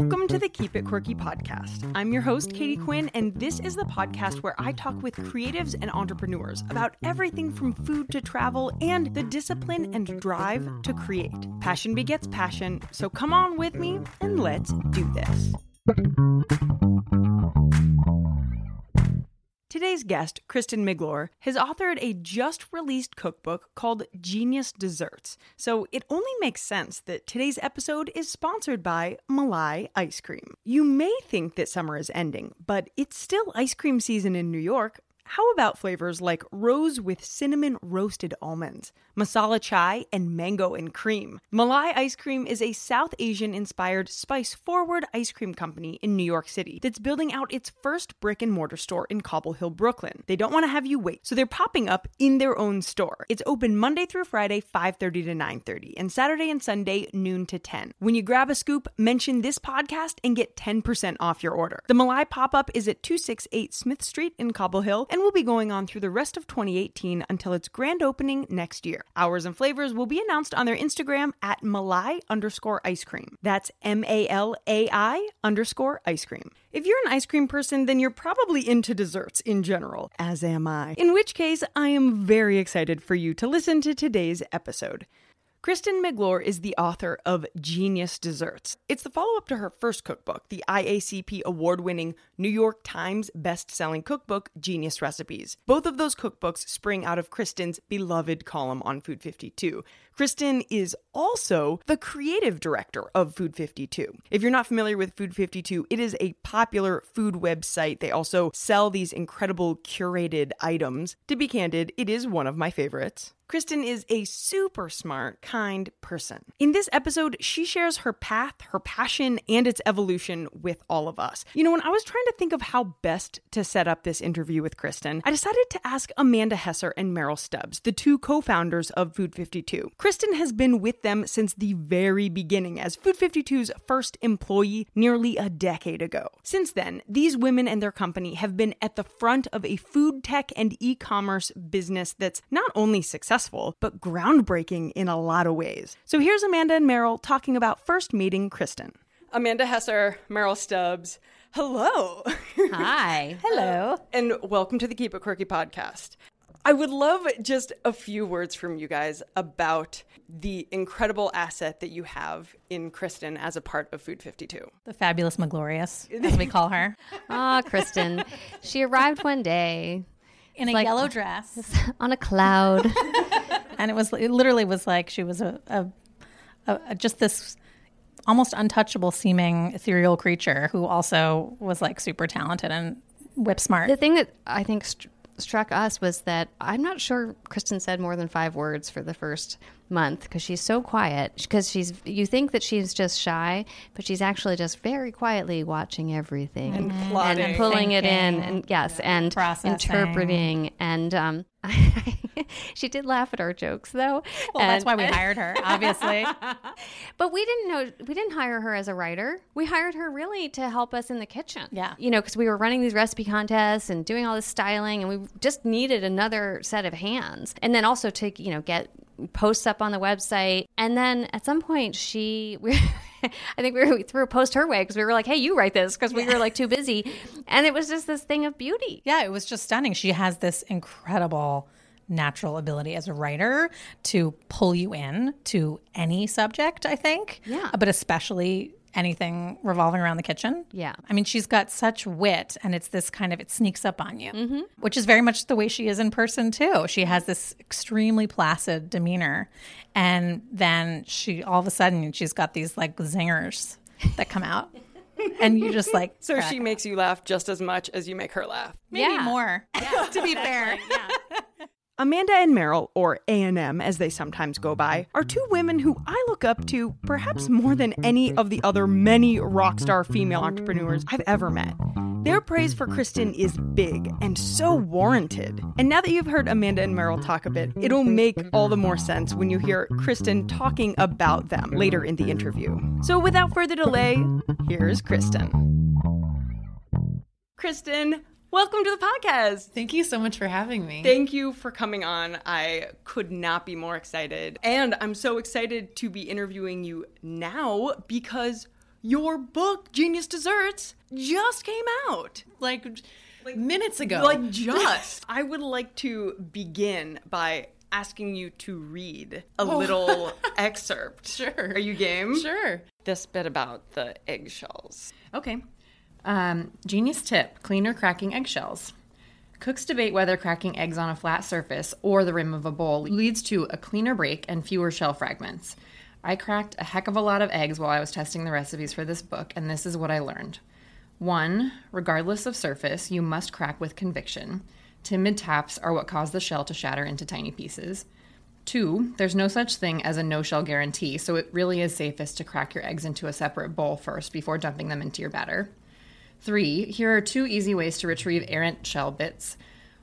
Welcome to the Keep It Quirky podcast. I'm your host, Katie Quinn, and this is the podcast where I talk with creatives and entrepreneurs about everything from food to travel and the discipline and drive to create. Passion begets passion, so come on with me and let's do this. Today's guest, Kristen Miglore, has authored a just released cookbook called Genius Desserts. So it only makes sense that today's episode is sponsored by Malai Ice Cream. You may think that summer is ending, but it's still ice cream season in New York. How about flavors like rose with cinnamon roasted almonds, masala chai, and mango and cream? Malai Ice Cream is a South Asian inspired spice forward ice cream company in New York City that's building out its first brick and mortar store in Cobble Hill, Brooklyn. They don't want to have you wait, so they're popping up in their own store. It's open Monday through Friday, 5:30 to 9:30, and Saturday and Sunday, noon to 10. When you grab a scoop, mention this podcast and get 10% off your order. The Malai pop-up is at 268 Smith Street in Cobble Hill and will be going on through the rest of 2018 until its grand opening next year. Hours and flavors will be announced on their Instagram at Malai underscore ice cream. That's M A L A I underscore ice cream. If you're an ice cream person, then you're probably into desserts in general, as am I. In which case, I am very excited for you to listen to today's episode. Kristen Miglore is the author of Genius Desserts. It's the follow up to her first cookbook, the IACP award winning New York Times best selling cookbook, Genius Recipes. Both of those cookbooks spring out of Kristen's beloved column on Food 52. Kristen is also the creative director of Food 52. If you're not familiar with Food 52, it is a popular food website. They also sell these incredible curated items. To be candid, it is one of my favorites. Kristen is a super smart, kind person. In this episode, she shares her path, her passion, and its evolution with all of us. You know, when I was trying to think of how best to set up this interview with Kristen, I decided to ask Amanda Hesser and Merrill Stubbs, the two co founders of Food 52. Kristen has been with them since the very beginning as Food 52's first employee nearly a decade ago. Since then, these women and their company have been at the front of a food tech and e commerce business that's not only successful but groundbreaking in a lot of ways. So here's Amanda and Merrill talking about first meeting Kristen. Amanda Hesser, Merrill Stubbs. Hello. Hi. Hello. and welcome to the Keep It Quirky podcast. I would love just a few words from you guys about the incredible asset that you have in Kristen as a part of Food 52. The fabulous Maglorious, as we call her. Ah, Kristen. She arrived one day In a like- yellow dress. on a cloud. And it was it literally was like she was a, a, a just this almost untouchable seeming ethereal creature who also was like super talented and whip smart. the thing that I think st- struck us was that I'm not sure Kristen said more than five words for the first month because she's so quiet. Because she's, you think that she's just shy, but she's actually just very quietly watching everything and, plotting. and pulling it in, and yes, and Processing. interpreting. And um, she did laugh at our jokes though. well, that's why we hired her, obviously. But we didn't know we didn't hire her as a writer. We hired her really to help us in the kitchen. Yeah. You know, because we were running these recipe contests and doing all this styling and we just needed another set of hands. And then also to, you know, get posts up on the website. And then at some point she we I think we, were, we threw a post her way because we were like, "Hey, you write this," because we were like too busy, and it was just this thing of beauty. yeah, it was just stunning. She has this incredible natural ability as a writer to pull you in to any subject, I think. Yeah. But especially anything revolving around the kitchen. Yeah. I mean, she's got such wit, and it's this kind of it sneaks up on you, Mm-hmm. which is very much the way she is in person too. She has this extremely placid demeanor, and then she all of a sudden she's got these like zingers that come out, and you just like So crack she makes you laugh just as much as you make her laugh. maybe Yeah. more. to be fair, Amanda and Merrill, or A&M as they sometimes go by, are two women who I look up to perhaps more than any of the other many rock star female entrepreneurs I've ever met. Their praise for Kristen is big and so warranted. And now that you've heard Amanda and Merrill talk a bit, it'll make all the more sense when you hear Kristen talking about them later in the interview. So without further delay, here's Kristen. Kristen, welcome to the podcast. Thank you so much for having me. Thank you for coming on. I could not be more excited. And I'm so excited to be interviewing you now because your book, Genius Desserts, just came out. Like, minutes ago. Like, just. I would like to begin by asking you to read a oh. little excerpt. Sure. Are you game? Sure. This bit about the eggshells. Okay. Um, genius tip cleaner cracking eggshells. Cooks debate whether cracking eggs on a flat surface or the rim of a bowl leads to a cleaner break and fewer shell fragments. I cracked a heck of a lot of eggs while I was testing the recipes for this book, and this is what I learned. One, regardless of surface, you must crack with conviction. Timid taps are what cause the shell to shatter into tiny pieces. Two, there's no such thing as a no shell guarantee, so it really is safest to crack your eggs into a separate bowl first before dumping them into your batter. Three, here are two easy ways to retrieve errant shell bits.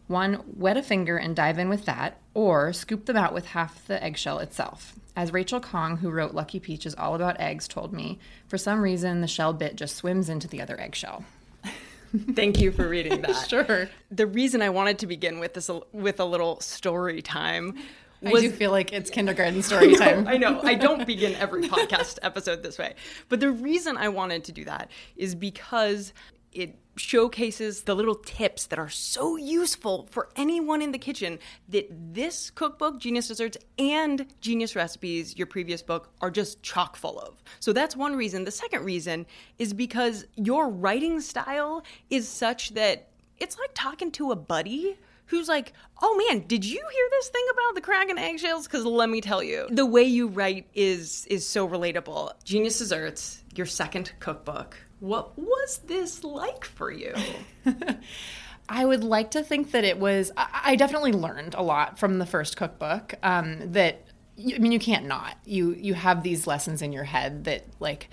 One, wet a finger and dive in with that, or scoop them out with half the eggshell itself. As Rachel Khong, who wrote Lucky Peach's All About Eggs, told me, for some reason the shell bit just swims into the other eggshell. Thank you for reading that. Sure. The reason I wanted to begin with this with a little story time I do feel like it's kindergarten story time. I know. I don't begin every podcast episode this way. But the reason I wanted to do that is because it showcases the little tips that are so useful for anyone in the kitchen that this cookbook, Genius Desserts, and Genius Recipes, your previous book, are just chock full of. So that's one reason. The second reason is because your writing style is such that it's like talking to a buddy who's like, "Oh man, did you hear this thing about the cracking eggshells?" Because let me tell you, the way you write is is so relatable. Genius Desserts, your second cookbook. What was this like for you? I would like to think that it was. I definitely learned a lot from the first cookbook. Um, that I mean, you can't not. You you have these lessons in your head that like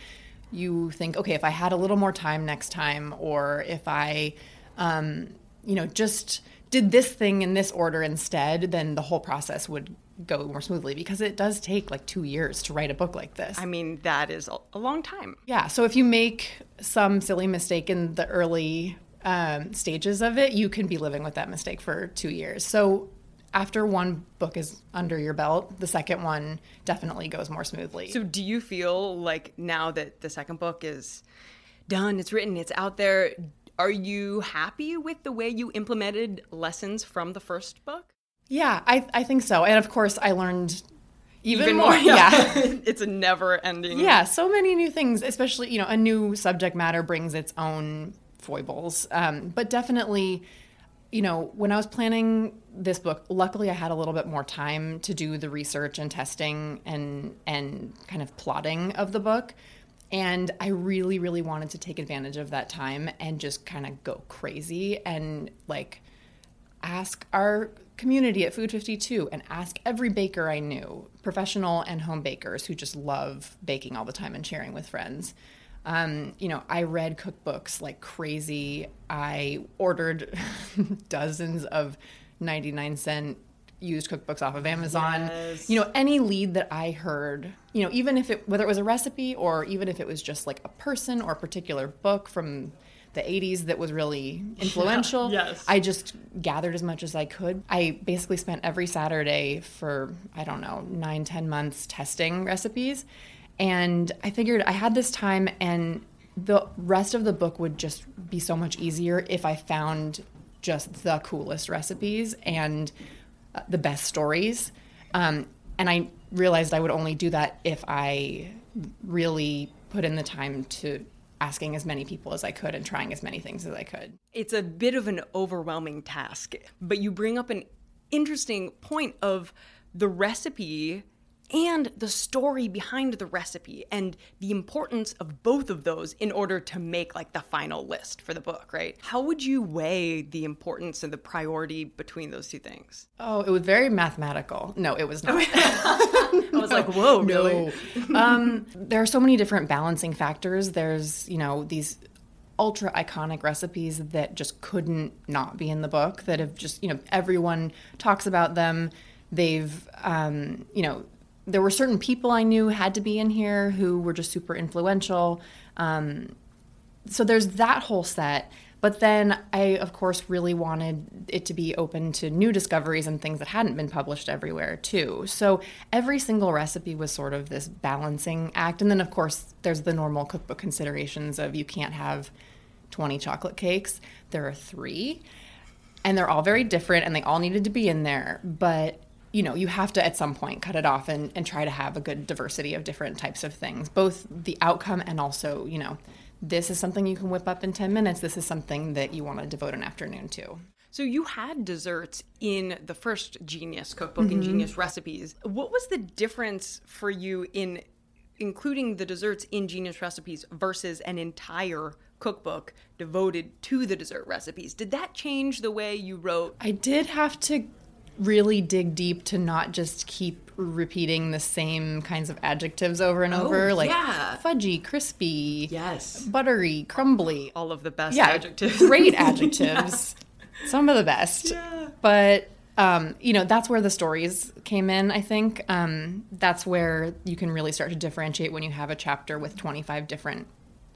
you think, okay, if I had a little more time next time, or if I, um, you know, just did this thing in this order instead, then the whole process would go more smoothly because it does take like two years to write a book like this. I mean, that is a, long time. Yeah. So if you make some silly mistake in the early um, stages of it, you can be living with that mistake for two years. So after one book is under your belt, the second one definitely goes more smoothly. So, do you feel like now that the second book is done, it's written, it's out there, are you happy with the way you implemented lessons from the first book? yeah, I, I think so. And of course, I learned even, Even more. more, yeah. it's a never ending. yeah, so many new things, especially, you know, a new subject matter brings its own foibles. Um, but definitely, you know, when I was planning this book, luckily I had a little bit more time to do the research and testing and and kind of plotting of the book. And I really, really wanted to take advantage of that time and just kind of go crazy and like ask our community at Food 52 and ask every baker I knew, professional and home bakers who just love baking all the time and sharing with friends. Um, you know, I read cookbooks like crazy. I ordered dozens of 99 cent used cookbooks off of Amazon. Yes. You know, any lead that I heard, you know, even if it whether it was a recipe or even if it was just like a person or a particular book from the 80s that was really influential. yes. I just gathered as much as I could. I basically spent every Saturday for, I don't know, nine, ten months testing recipes. And I figured I had this time and the rest of the book would just be so much easier if I found just the coolest recipes and the best stories. Um, and I realized I would only do that if I really put in the time to asking as many people as I could and trying as many things as I could. It's a bit of an overwhelming task, but you bring up an interesting point of the recipe and the story behind the recipe and the importance of both of those in order to make like the final list for the book, right? How would you weigh the importance and the priority between those two things? Oh, it was very mathematical. No, it was not. I was like, whoa, really? No. um, there are so many different balancing factors. There's, you know, these ultra iconic recipes that just couldn't not be in the book that have just, you know, everyone talks about them. They've, um, you know, there were certain people I knew had to be in here who were just super influential. Um, so there's that whole set. But then I, of course, really wanted it to be open to new discoveries and things that hadn't been published everywhere, too. So every single recipe was sort of this balancing act. And then, of course, there's the normal cookbook considerations of you can't have 20 chocolate cakes, there are three. And they're all very different and they all needed to be in there. But you know, you have to at some point cut it off and, and try to have a good diversity of different types of things, both the outcome and also, you know, this is something you can whip up in 10 minutes. This is something that you want to devote an afternoon to. So you had desserts in the first Genius cookbook and mm-hmm. Genius recipes. What was the difference for you in including the desserts in Genius recipes versus an entire cookbook devoted to the dessert recipes? Did that change the way you wrote? I did have to really dig deep to not just keep repeating the same kinds of adjectives over and over, like yeah. fudgy, crispy, Yes. buttery, crumbly. All of the best yeah, adjectives. great adjectives, some of the best. But um, you know, that's where the stories came in. I think um, that's where you can really start to differentiate when you have a chapter with twenty five different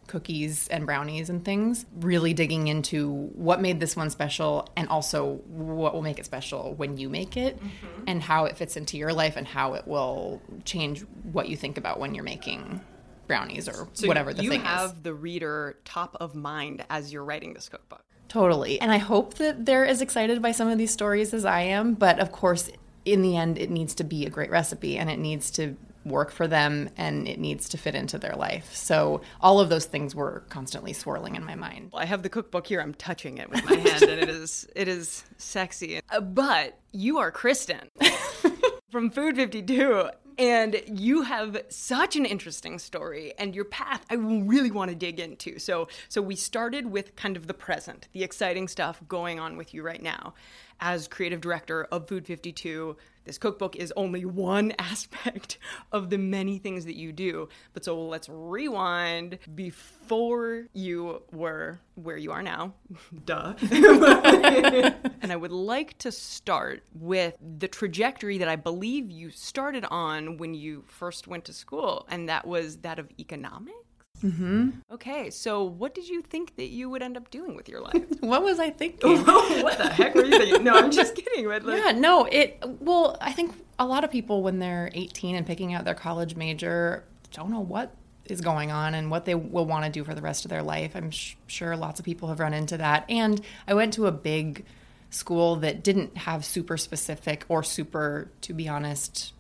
cookies and brownies and things. Really digging into what made this one special, and also what will make it special when you make it, mm-hmm. and how it fits into your life, and how it will change what you think about when you're making brownies or So whatever the thing is. you have the reader top of mind as you're writing this cookbook. Totally. And I hope that they're as excited by some of these stories as I am. But of course, in the end, it needs to be a great recipe and it needs to work for them and it needs to fit into their life. So all of those things were constantly swirling in my mind. I have the cookbook here. I'm touching it with my hand, and it is it is sexy. Uh, but you are Kristen from Food 52, and you have such an interesting story, and your path I really want to dig into. So so we started with kind of the present, the exciting stuff going on with you right now. As creative director of Food 52, this cookbook is only one aspect of the many things that you do. But so let's rewind before you were where you are now. Duh. and I would like to start with the trajectory that I believe you started on when you first went to school, and that was that of economics. Mm-hmm. Okay, so what did you think that you would end up doing with your life? What was I thinking? what the heck were you thinking? No, I'm just kidding. Like, Yeah, no, it well, I think a lot of people when they're 18 and picking out their college major don't know what is going on and what they will want to do for the rest of their life. I'm sh- sure lots of people have run into that. And I went to a big school that didn't have super specific or super to be honest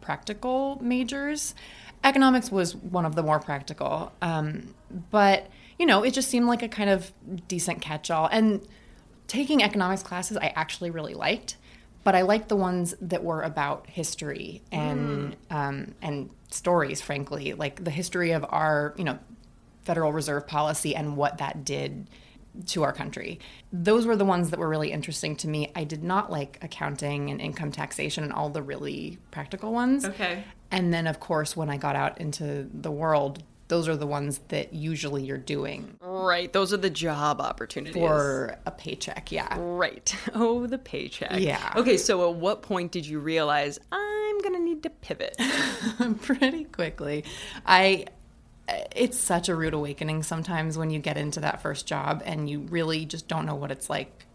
practical majors. Economics was one of the more practical. Um, but, you know, it just seemed like a kind of decent catch all. And taking economics classes I actually really liked, but I liked the ones that were about history and um, and stories. Frankly, like the history of our you know Federal Reserve policy and what that did to our country. Those were the ones that were really interesting to me. I did not like accounting and income taxation and all the really practical ones. Okay. And then, of course, when I got out into the world, those are the ones that usually you're doing Right, those are the job opportunities. for a paycheck. Yeah. Right. Oh, the paycheck. Yeah. Okay, so at what point did you realize I'm going to need to pivot? pretty quickly. I it's such a rude awakening sometimes when you get into that first job and you really just don't know what it's like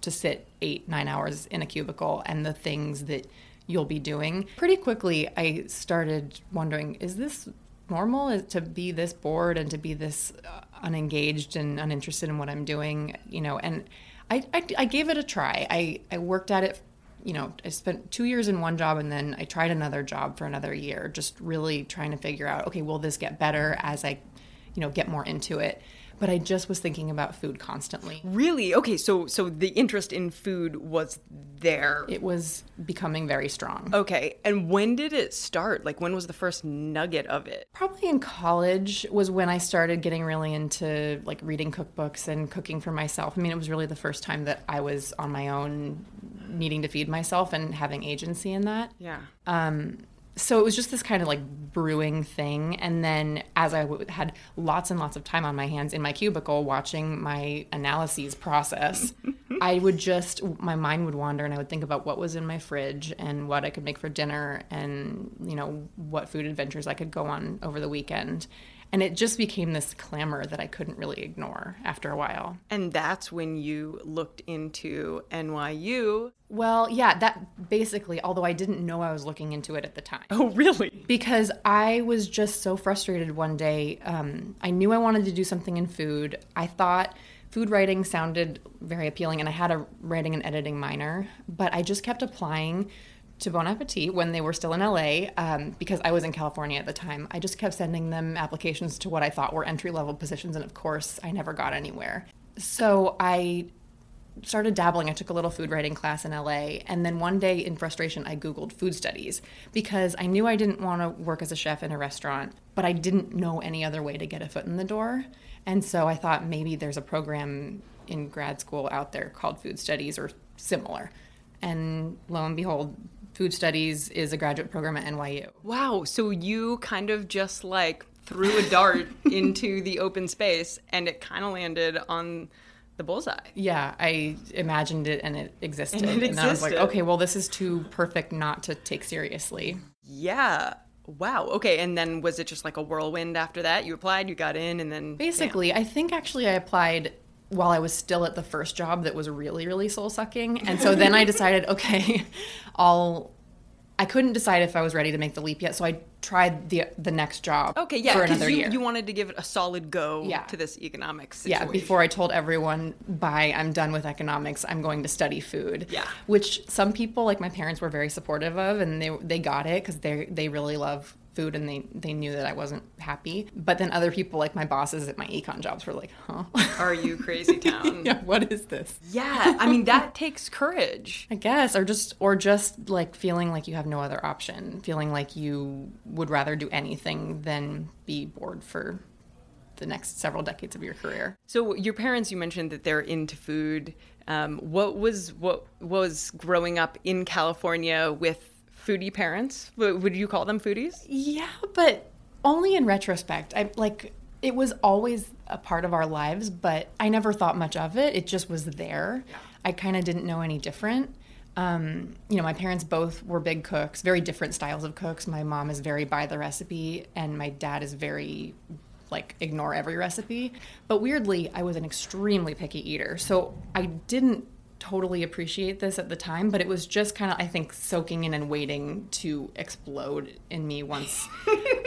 to sit 8 9 hours in a cubicle and the things that you'll be doing. Pretty quickly I started wondering is this normal is to be this bored and to be this uh, unengaged and uninterested in what I'm doing, you know, and I, I, I gave it a try. I, I worked at it you know, I spent two years in one job and then I tried another job for another year, just really trying to figure out, okay, will this get better as I, you know, get more into it? But I just was thinking about food constantly. really? Okay, so so the interest in food was there. It was becoming very strong. Okay, and when did it start? Like when was the first nugget of it? Probably in college was when I started getting really into like reading cookbooks and cooking for myself. I mean, it was really the first time that I was on my own needing to feed myself and having agency in that. Yeah. Um, so it was just this kind of like brewing thing and then as I w- had lots and lots of time on my hands in my cubicle watching my analyses process I would just, my mind would wander and I would think about what was in my fridge and what I could make for dinner and, you know, what food adventures I could go on over the weekend. And it just became this clamor that I couldn't really ignore after a while. And that's when you looked into NYU. Well, yeah, that basically, although I didn't know I was looking into it at the time. Oh, really? Because I was just so frustrated one day. Um, I knew I wanted to do something in food. I thought food writing sounded very appealing, and I had a writing and editing minor, but I just kept applying to Bon Appetit when they were still in LA um, because I was in California at the time. I just kept sending them applications to what I thought were entry level positions, and of course, I never got anywhere. So I started dabbling. I took a little food writing class in LA. And then one day in frustration, I Googled food studies because I knew I didn't want to work as a chef in a restaurant, but I didn't know any other way to get a foot in the door. And so I thought maybe there's a program in grad school out there called food studies or similar. And lo and behold, food studies is a graduate program at NYU. Wow. So you kind of just like threw a dart into the open space and it kind of landed on the bullseye. Yeah, I imagined it and it existed. And it I was like, okay, well, this is too perfect not to take seriously. Yeah. Wow. Okay. And then was it just like a whirlwind after that? You applied, you got in, and then Basically, I think actually I applied while I was still at the first job that was really, really soul sucking. And so then I decided, okay, I'll. I couldn't decide if I was ready to make the leap yet, so I tried the the next job. Okay, yeah, for another you, year. you wanted to give it a solid go Yeah. to this economics yeah, before I told everyone, bye, I'm done with economics. I'm going to study food. Yeah. Which some people, like my parents, were very supportive of, and they they got it because they they really love food and they they knew that I wasn't happy. But then other people, like my bosses at my econ jobs, were like, huh. Are you crazy town? yeah, what is this? Yeah, I mean that takes courage. I guess, or just, or just like feeling like you have no other option, feeling like you would rather do anything than be bored for the next several decades of your career. So your parents, you mentioned that they're into food. Um, what was what was growing up in California with foodie parents? Would you call them foodies? Yeah, but only in retrospect. I like it was always a part of our lives, but I never thought much of it. It just was there. I kind of didn't know any different. Um, you know, my parents both were big cooks, very different styles of cooks. My mom is very by the recipe, and my dad is very like ignore every recipe. But weirdly, I was an extremely picky eater, so I didn't totally appreciate this at the time, but it was just kind of, I think, soaking in and waiting to explode in me once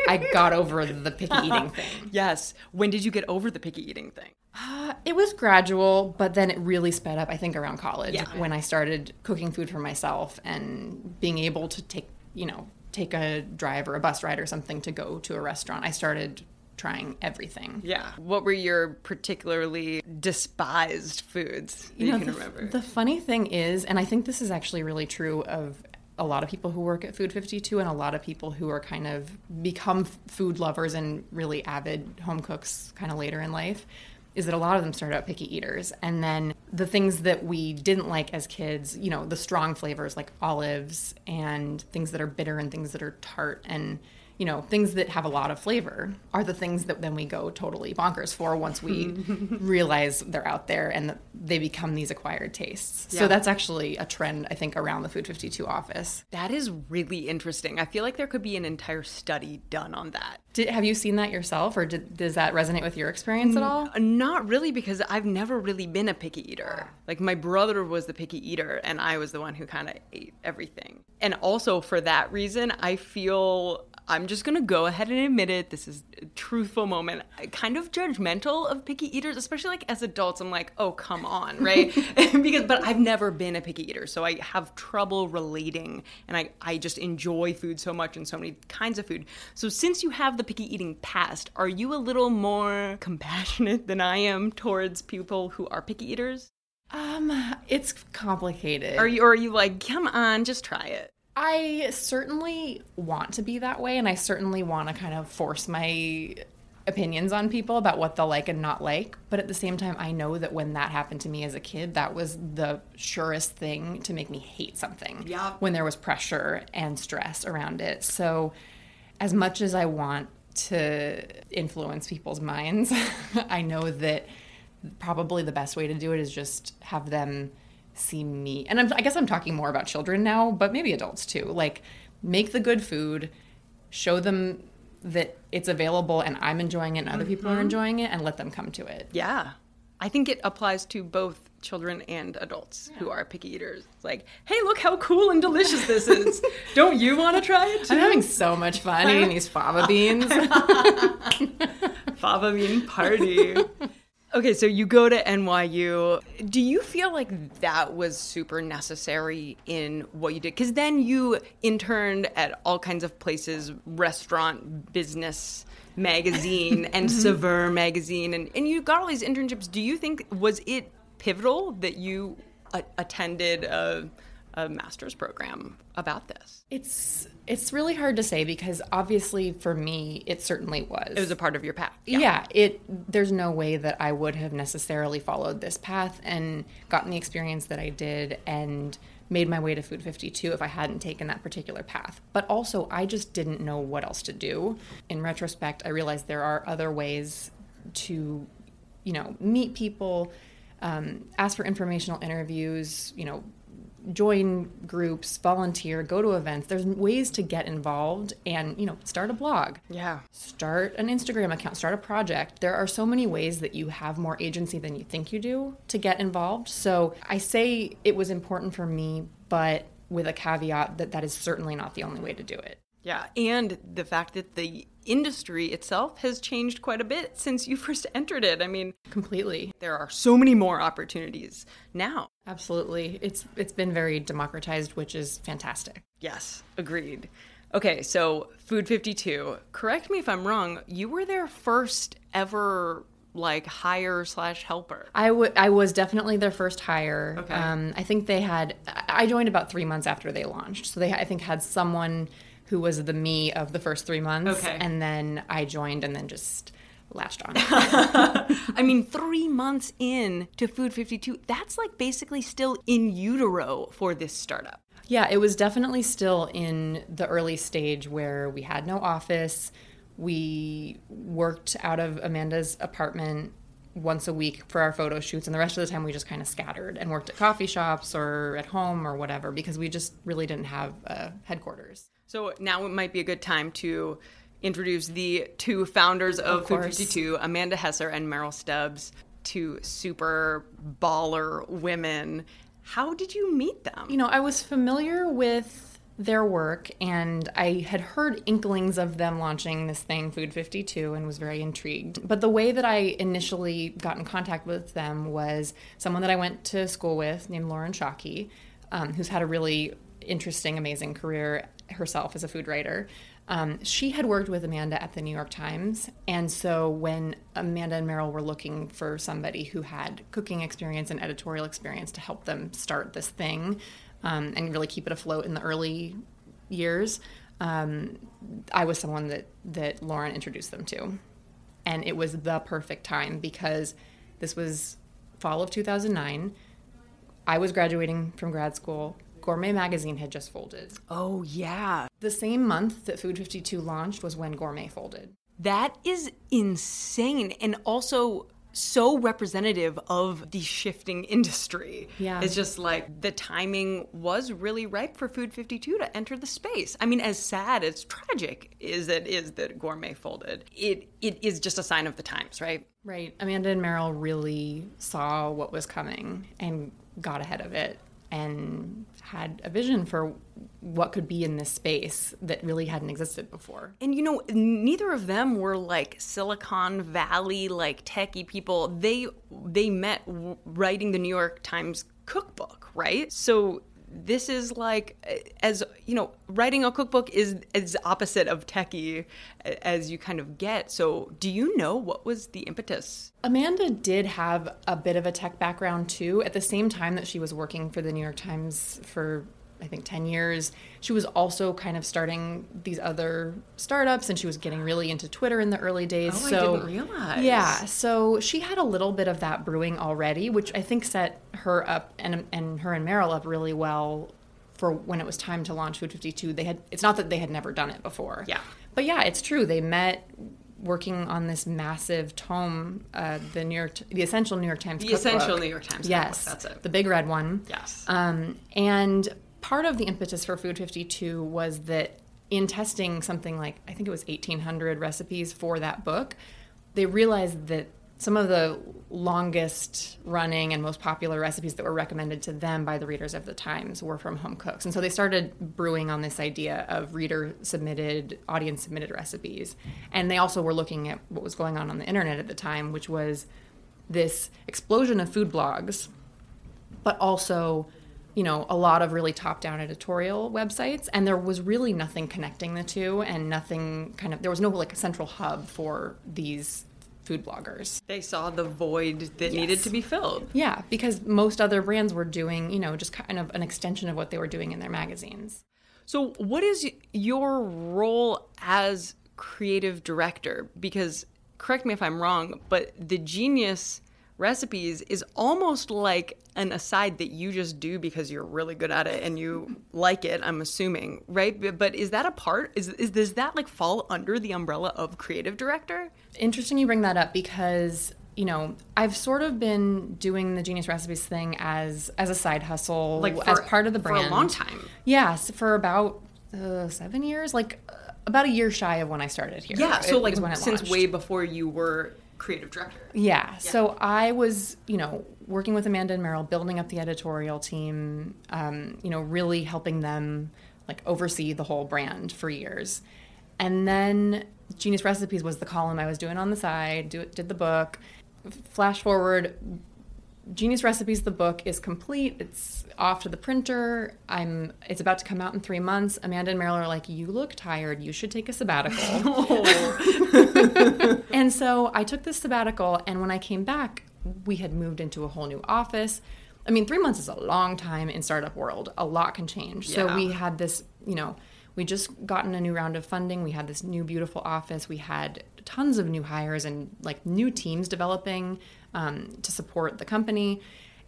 I got over the picky eating thing. Yes. When did you get over the picky eating thing? Uh, it was gradual, but then it really sped up, I think, around college Yeah. when I started cooking food for myself and being able to take, you know, take a drive or a bus ride or something to go to a restaurant. I started trying everything. Yeah. What were your particularly despised foods that you, know, can the, remember? The funny thing is, and I think this is actually really true of a lot of people who work at Food 52 and a lot of people who are kind of become food lovers and really avid home cooks kind of later in life is that a lot of them started out picky eaters and then the things that we didn't like as kids you know the strong flavors like olives and things that are bitter and things that are tart and you know things that have a lot of flavor are the things that then we go totally bonkers for once we realize they're out there and that they become these acquired tastes Yeah. so that's actually a trend i think around the food 52 office that is really interesting. I feel like there could be an entire study done on that. did, have you seen that yourself or did, does that resonate with your experience at all Uh, Not really, because I've never really been a picky eater. Like my brother was the picky eater, and I was the one who kind of ate everything. And also for that reason, I feel I'm just gonna go ahead and admit it. This is a truthful moment. I kind of judgmental of picky eaters, especially like as adults. I'm like, oh come on, right? because but I've never been a picky eater, so I have trouble relating, and I I just enjoy food so much and so many kinds of food. So since you have the picky eating past, are you a little more compassionate than I am towards people who are picky eaters? um it's complicated Are you or are you like, come on, just try it? I certainly want to be that way, and I certainly want to kind of force my opinions on people about what they'll like and not like. But at the same time, I know that when that happened to me as a kid, that was the surest thing to make me hate something. Yeah. When there was pressure and stress around it. So, as much as I want to influence people's minds, I know that probably the best way to do it is just have them see me. And I'm, I guess I'm talking more about children now, but maybe adults too. Like, make the good food, show them that it's available and I'm enjoying it and other people are mm-hmm. enjoying it, and let them come to it. Yeah. I think it applies to both children and adults who are picky eaters. It's like, hey, look how cool and delicious this is. Don't you want to try it too? I'm having so much fun eating these fava beans. fava bean party. Okay, so you go to NYU. Do you feel like that was super necessary in what you did? Because then you interned at all kinds of places restaurant, business, magazine, and mm-hmm. Saveur magazine, and, and you got all these internships. Do you think, was it pivotal that you a- attended a, a master's program about this? It's it's really hard to say because obviously for me it certainly was. It was a part of your path. yeah. it there's no way that I would have necessarily followed this path and gotten the experience that I did and made my way to Food 52 if I hadn't taken that particular path. But also I just didn't know what else to do. In retrospect, I realized there are other ways to you know, meet people, um, ask for informational interviews, you know, join groups, volunteer, go to events. There's ways to get involved and, you know, start a blog. Yeah. Start an Instagram account, start a project. There are so many ways that you have more agency than you think you do to get involved. So I say it was important for me, but with a caveat that that is certainly not the only way to do it. Yeah, and the fact that the industry itself has changed quite a bit since you first entered it. I mean, Completely. there are so many more opportunities now. Absolutely. It's it's been very democratized, which is fantastic. Yes, agreed. Okay, so Food 52. Correct me if I'm wrong. You were their first ever like hire slash helper. I wa- I was definitely their first hire. Okay. Um, I think they had. I I joined about three months after they launched, so they I think had someone who was the me of the first three months, Okay. and then I joined, and then just latched on. I mean, three months in to Food 52, that's like basically still in utero for this startup. yeah, it was definitely still in the early stage where we had no office. We worked out of Amanda's apartment once a week for our photo shoots, and the rest of the time we just kind of scattered and worked at coffee shops or at home or whatever because we just really didn't have a headquarters. So now it might be a good time to introduce the two founders of, Food course. 52, Amanda Hesser and Merrill Stubbs, two super baller women. How did you meet them? You know, I was familiar with their work and I had heard inklings of them launching this thing, Food 52, and was very intrigued. But the way that I initially got in contact with them was someone that I went to school with named Lauren Shockey, um, who's had a really interesting, amazing career herself as a food writer. Um, she had worked with Amanda at the New York Times. And so when Amanda and Merrill were looking for somebody who had cooking experience and editorial experience to help them start this thing um, and really keep it afloat in the early years, um, I was someone that, that Lauren introduced them to. And it was the perfect time because this was fall of 2009. I was graduating from grad school. Gourmet magazine had just folded. oh, yeah. The same month that Food 52 launched was when Gourmet folded. That is insane and also so representative of the shifting industry. Yeah. It's just like the timing was really ripe for Food 52 to enter the space. I mean, as sad, as tragic as it is that Gourmet folded, it it is just a sign of the times, right? Right. Amanda and Merrill really saw what was coming and got ahead of it and had a vision for what could be in this space that really hadn't existed before. And you know, neither of them were like Silicon Valley like techie people. They they met writing the New York Times cookbook, right? So this is like as you know, writing a cookbook is as opposite of techie as you kind of get. So, do you know what was the impetus? Amanda did have a bit of a tech background too. At the same time that she was working for the New York Times for I think 10 years, she was also kind of starting these other startups and she was getting really into Twitter in the early days. Oh, I so didn't realize. Yeah, so she had a little bit of that brewing already, which I think set her up and and her and Merrill up really well for when it was time to launch Food 52. They had it's not that they had never done it before. Yeah. But yeah, it's true. They met working on this massive tome, uh, the New York, the essential New York Times, The cookbook. essential New York Times. Yes, cookbook, that's it. the big red one. Yes. Um, and part of the impetus for Food 52 was that in testing something like, I think it was 1,800 recipes for that book, they realized that some of the longest running and most popular recipes that were recommended to them by the readers of the Times were from home cooks. And so they started brewing on this idea of reader submitted, audience submitted recipes. And they also were looking at what was going on on the internet at the time, which was this explosion of food blogs but also you know a lot of really top down editorial websites and there was really nothing connecting the two and nothing kind of there was no like a central hub for these food bloggers They saw the void that needed to be filled. yeah because most other brands were doing you know just kind of an extension of what they were doing in their magazines So, what is your role as creative director? Because, correct me if I'm wrong, but the Genius recipes is almost like an aside that you just do because you're really good at it and you like it. I'm assuming, right? But- is that a part? Is, is does that like fall under the umbrella of creative director? interesting you bring that up because you know I've sort of been doing the Genius Recipes thing as as a side hustle, Like as part of the brand for a long time. Yes, for about uh, seven years, like uh, about a year shy of when I started here. Yeah. So It like when since launched. way before you were creative director. Yeah. So I was, you know, working with Amanda and Merrill, building up the editorial team, um, you know, really helping them like oversee the whole brand for years. And then Genius Recipes was the column I was doing on the side, do, did the book. Flash forward, Genius Recipes, the book is complete. It's off to the printer. I'm. It's about to come out in three months. Amanda and Merrill are like, "You look tired. You should take a sabbatical." and so I took this sabbatical, and when I came back, we had moved into a whole new office. I mean, three months is a long time in startup world. A lot can change. So we had this, you know, we just gotten a new round of funding. We had this new beautiful office. We had tons of new hires and like new teams developing um, to support the company.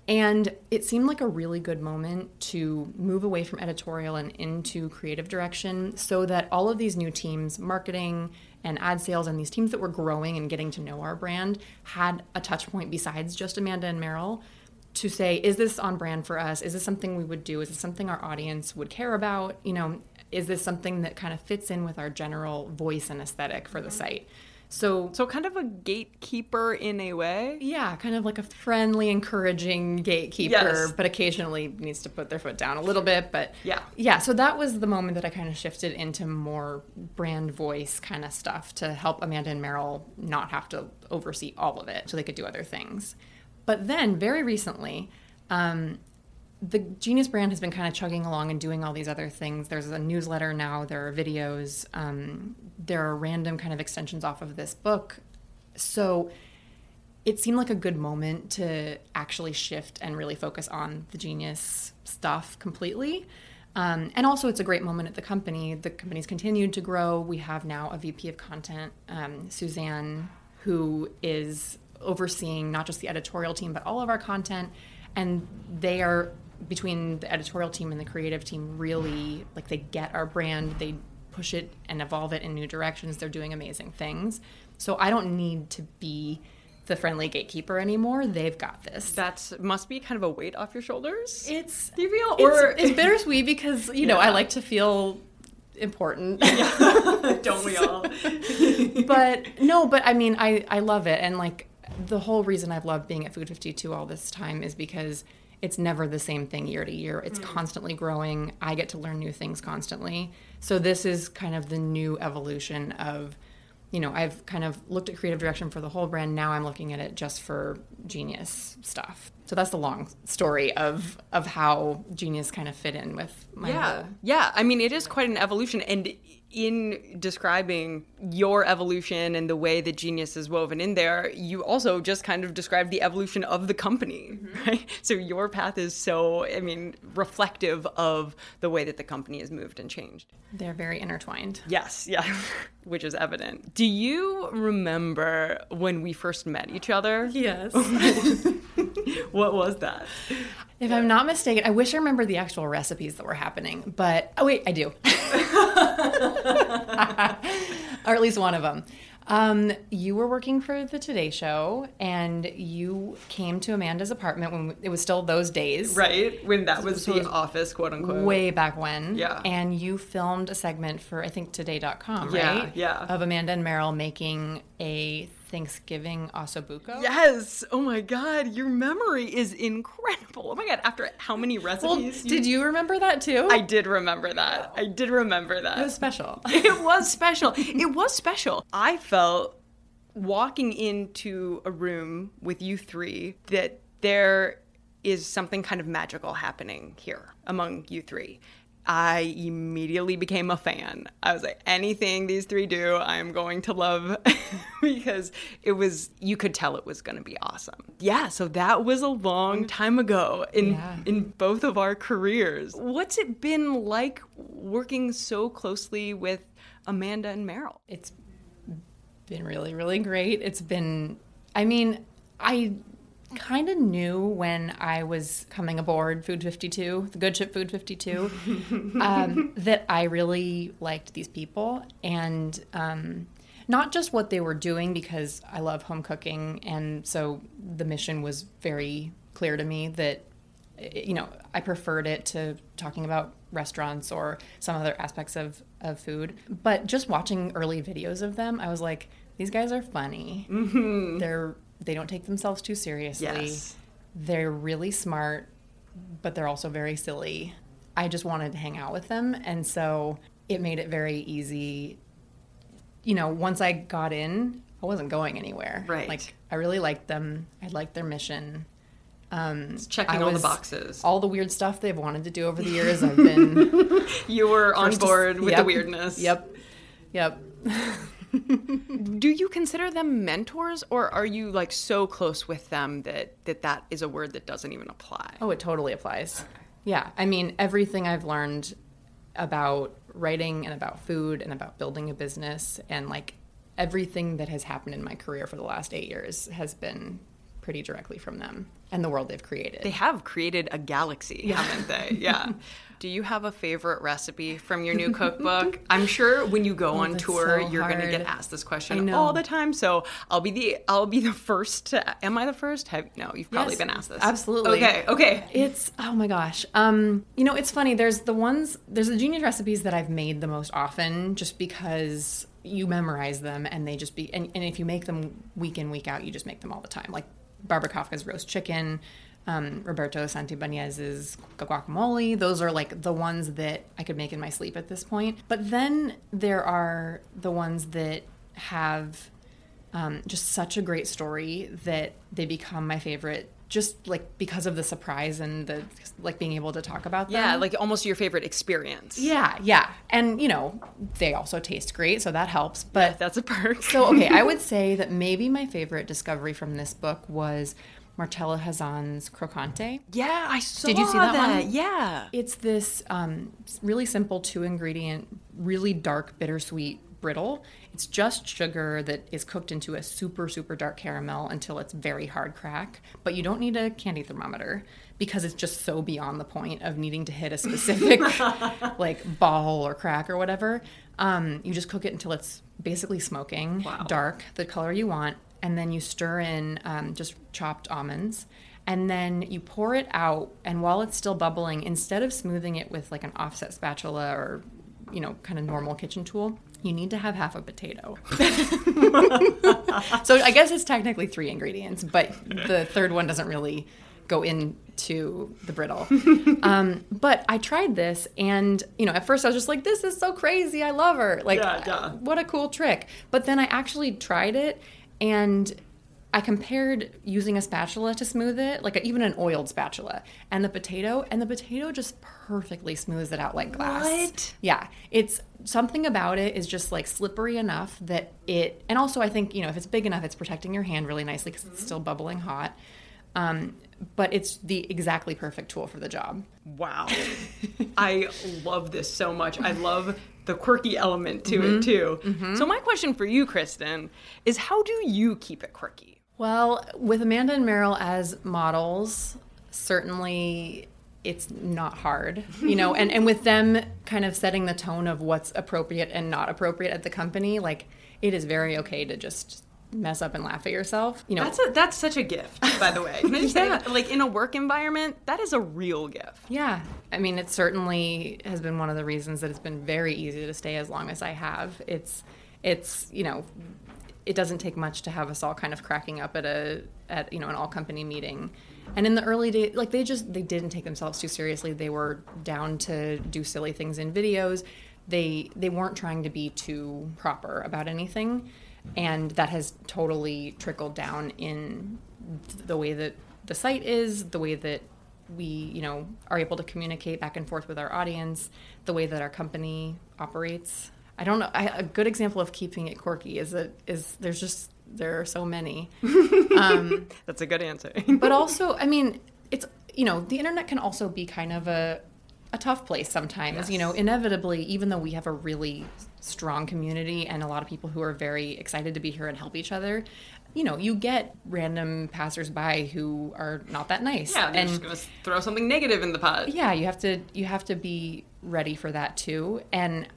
And it seemed like a really good moment to move away from editorial and into creative direction so that all of these new teams, marketing and ad sales, and these teams that were growing and getting to know our brand, had a touch point besides just Amanda and Merrill to say, is this on brand for us? Is this something we would do? Is this something our audience would care about? You know, is this something that kind of fits in with our general voice and aesthetic for the site? So, So kind of a gatekeeper in a way. yeah, kind of like a friendly, encouraging gatekeeper, Yes. but occasionally needs to put their foot down a little bit. But Yeah. yeah. So that was the moment that I kind of shifted into more brand voice kind of stuff to help Amanda and Merrill not have to oversee all of it, so they could do other things. But then, very recently, um, the Genius brand has been kind of chugging along and doing all these other things. There's a newsletter now, there are videos, um, there are random kind of extensions off of this book. So it seemed like a good moment to actually shift and really focus on the Genius stuff completely. Um, and also, it's a great moment at the company. The company's continued to grow. We have now a VP of content, um, Suzanne, who is overseeing not just the editorial team, but all of our content. And they are, between the editorial team and the creative team, really like they get our brand, they push it and evolve it in new directions. They're doing amazing things. So I don't need to be the friendly gatekeeper anymore. They've got this. That's must be kind of a weight off your shoulders. It's Do you feel it's, or it's bittersweet because you know I like to feel important. don't we all? but no, but I mean I I love it and like the whole reason I've loved being at Food 52 all this time is because it's never the same thing year to year. It's hmm. constantly growing. I get to learn new things constantly. So this is kind of the new evolution of you know, I've kind of looked at creative direction for the whole brand. Now I'm looking at it just for Genius stuff. So that's the long story of of how Genius kind of fit in with my yeah whole yeah i mean it is quite an evolution and in describing your evolution and the way that genius is woven in there you also just kind of described the evolution of the company mm-hmm. right? So your path is so i mean reflective of the way that the company has moved and changed. They're very intertwined. yes yeah which is evident. Do you remember when we first met each other? Yes. what was that If I'm not mistaken, I wish I remember the actual recipes that were happening, but oh wait, I do, or at least one of them. Um, you were working for the Today Show, and you came to Amanda's apartment when it was still those days, Right? When that was the office, quote unquote. Way back when. Yeah. And you filmed a segment for, I think, Today.com, Yeah, right? yeah. Of Amanda and Merrill making a Thanksgiving ossobuco. Yes. Oh my God. Your memory is incredible. Oh my God. After how many recipes? Well, you- did you remember that too? I did remember that. I did remember that. it was special. it was special. It was special. I felt walking into a room with you three that there is something kind of magical happening here among you three. I immediately became a fan. I was like, anything these three do, I am going to love because it was, you could tell it was going to be awesome. Yeah, so that was a long mm. time ago in, Yeah. in both of our careers. What's it been like working so closely with Amanda and Merrill? It's been really, really great. It's been, I mean, I kind of knew when I was coming aboard Food 52, the Good Ship Food 52, um, that I really liked these people and um, not just what they were doing because I love home cooking. And so the mission was very clear to me that you know, I preferred it to talking about restaurants or some other aspects of, of food. But just watching early videos of them, I was like, these guys are funny. They're they don't take themselves too seriously. Yes. They're really smart, but they're also very silly. I just wanted to hang out with them, and so it made it very easy. You know, once I got in, I wasn't going anywhere. Right. Like I really liked them. I liked their mission. Um, checking all the boxes. All the weird stuff they've wanted to do over the years. I've been You were on first to- board with the weirdness. Yep, yep. Do you consider them mentors or are you like so close with them that that, that is a word that doesn't even apply? Oh, it totally applies. Yeah, I mean everything I've learned about writing and about food and about building a business and like everything that has happened in my career for the last eight years has been pretty directly from them and the world they've created. They have created a galaxy, haven't they? Yeah. Do you have a favorite recipe from your new cookbook? I'm sure when you go on Oh, that's tour, so you're going to get asked this question all the time. So I'll be the I'll be the first to. Am I the first? Have, no, you've probably Yes, been asked this. absolutely. Okay. Okay. It's oh my gosh. Um, you know, it's funny. There's the ones. There's the genius recipes that I've made the most often, just because you memorize them and they just be. And, and if you make them week in week out, you just make them all the time. Like Barbara Kafka's roast chicken, um, Roberto Santibanez's guacamole. Those are like the ones that I could make in my sleep at this point. But then there are the ones that have um, just such a great story that they become my favorite just like because of the surprise and the like being able to talk about them. Yeah, like almost your favorite experience. yeah, yeah. And you know, they also taste great, so that helps. But That's a perk. so okay, I would say that maybe my favorite discovery from this book was Marcella Hazan's Croccante. yeah, I saw Did you see that one? Yeah. It's this um, really simple two ingredient, really dark, bittersweet brittle. It's just sugar that is cooked into a super, super dark caramel until it's very hard crack. But you don't need a candy thermometer because it's just so beyond the point of needing to hit a specific like ball or crack or whatever. Um, you just cook it until it's basically smoking, dark, the color you want, and then you stir in um, just chopped almonds and then you pour it out and while it's still bubbling instead of smoothing it with like an offset spatula or you know kind of normal kitchen tool you need to have half a potato. So i guess it's technically three ingredients but the third one doesn't really go into the brittle. Um, but i tried this and you know at first i was just like this is so crazy. I love her. Like Yeah, yeah. what a cool trick. But then i actually tried it and I compared using a spatula to smooth it, like even an oiled spatula, and the potato, and the potato just perfectly smooths it out like glass. What? Yeah, it's something about it is just like slippery enough that it, and also I think you know if it's big enough, it's protecting your hand really nicely because it's still bubbling hot. Um, but it's the exactly perfect tool for the job. Wow. I love this so much. I love the quirky element to it too. So my question for you, Kristen, is how do you keep it quirky? Well, with Amanda and Merrill as models, certainly it's not hard, you know, and, and with them kind of setting the tone of what's appropriate and not appropriate at the company, like it is very okay to just mess up and laugh at yourself. You know, That's a, that's such a gift, by the way. Can I just say, like in a work environment, that is a real gift. yeah. I mean, it certainly has been one of the reasons that it's been very easy to stay as long as I have. It's, it's, you know, it doesn't take much to have us all kind of cracking up at a, at, you know, an all company meeting. And in the early days, like they just, they didn't take themselves too seriously. They were down to do silly things in videos. They, they weren't trying to be too proper about anything. And that has totally trickled down in the way that the site is, the way that we, you know, are able to communicate back and forth with our audience, the way that our company operates. I don't know. I, a good example of keeping it quirky is that is there's just there are so many, um, That's a good answer. but also, I mean, it's you know, the internet can also be kind of a a tough place sometimes. You know, inevitably, even though we have a really strong community and a lot of people who are very excited to be here and help each other, you know, you get random passersby who are not that nice. yeah, they're and just to throw something negative in the pot. yeah you have to you have to be ready for that too and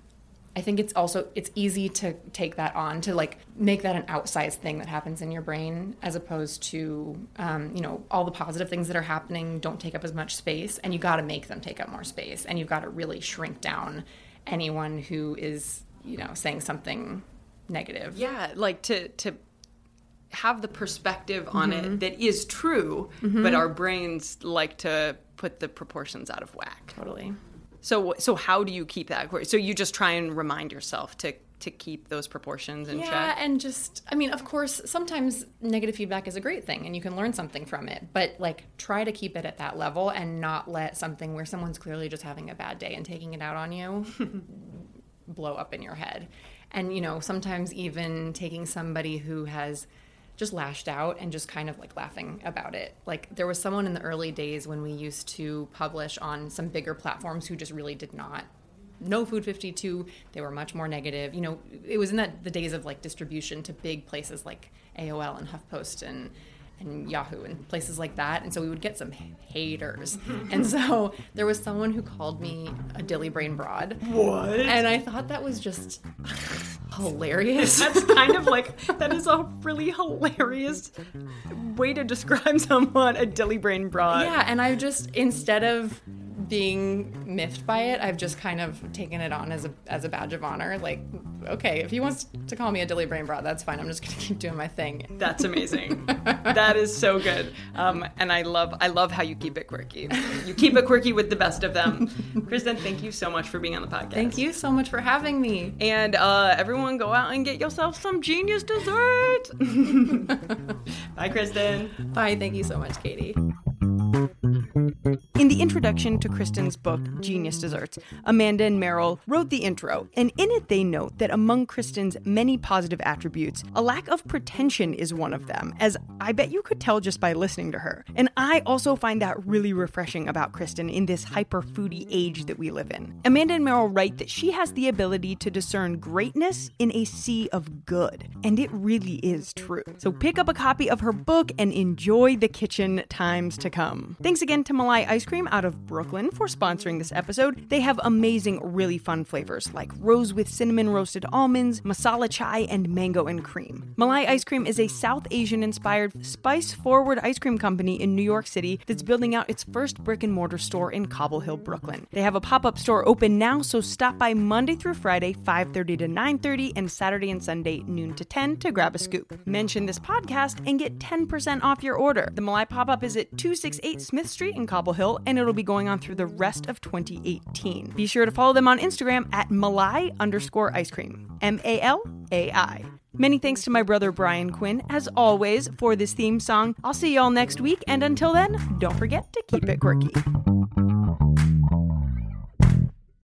i think it's also it's easy to take that on to like make that an outsized thing that happens in your brain as opposed to um, you know all the positive things that are happening don't take up as much space and you got to make them take up more space and you've got to really shrink down anyone who is you know saying something negative. Yeah, like to to have the perspective on it that is true, but our brains like to put the proportions out of whack. totally So so how do you keep that? So you just try and remind yourself to to keep those proportions in yeah, check. Yeah, and just I mean, of course, sometimes negative feedback is a great thing and you can learn something from it, but like try to keep it at that level and not let something where someone's clearly just having a bad day and taking it out on you blow up in your head. And you know, sometimes even taking somebody who has just lashed out and just kind of like laughing about it. Like there was someone in the early days when we used to publish on some bigger platforms who just really did not no food 52 they were much more negative you know it was in that the days of like distribution to big places like aol and huffpost and and yahoo and places like that. And so we would get some haters. Mm-hmm. And so there was someone who called me a dilly brain broad. What? and i thought that was just hilarious. That's kind of like that is a really hilarious way to describe someone a dilly brain broad. yeah and i've just instead of being miffed by it i've just kind of taken it on as a as a badge of honor like okay if he wants to call me a dilly brain broad that's fine i'm just gonna keep doing my thing That's amazing. that is so good. Um, and I love I love how you keep it quirky. You keep it quirky with the best of them. Kristen, thank you so much for being on the podcast. thank you so much for having me And uh, everyone go out and get yourself some genius dessert. Bye, Kristen. bye thank you so much katie In the introduction to Kristen's book, Genius Desserts, Amanda and Merrill wrote the intro, and in it they note that among Kristen's many positive attributes, a lack of pretension is one of them, as I bet you could tell just by listening to her. And I also find that really refreshing about Kristen in this hyper foodie age that we live in. Amanda and Merrill write that she has the ability to discern greatness in a sea of good, and it really is true. So pick up a copy of her book and enjoy the kitchen times to come. Thanks again to Malai Ice Cream out of Brooklyn for sponsoring this episode. They have amazing, really fun flavors like rose with cinnamon roasted almonds, masala chai, and mango and cream. Malai Ice Cream is a South Asian inspired, spice forward ice cream company in New York City that's building out its first brick and mortar store in Cobble Hill, Brooklyn. They have a pop up store open now, so stop by Monday through Friday, 5:30 to 9:30, and Saturday and Sunday, noon to 10, to grab a scoop. Mention this podcast and get 10% off your order. The Malai pop up is at 268 Smith Street in Cobble Hill, and it'll be going on through the rest of 2018. Be sure to follow them on Instagram at Malai underscore ice cream. M A L A I. Many thanks to my brother Brian Quinn, as always, for this theme song. I'll see y'all next week, and until then, don't forget to keep it quirky.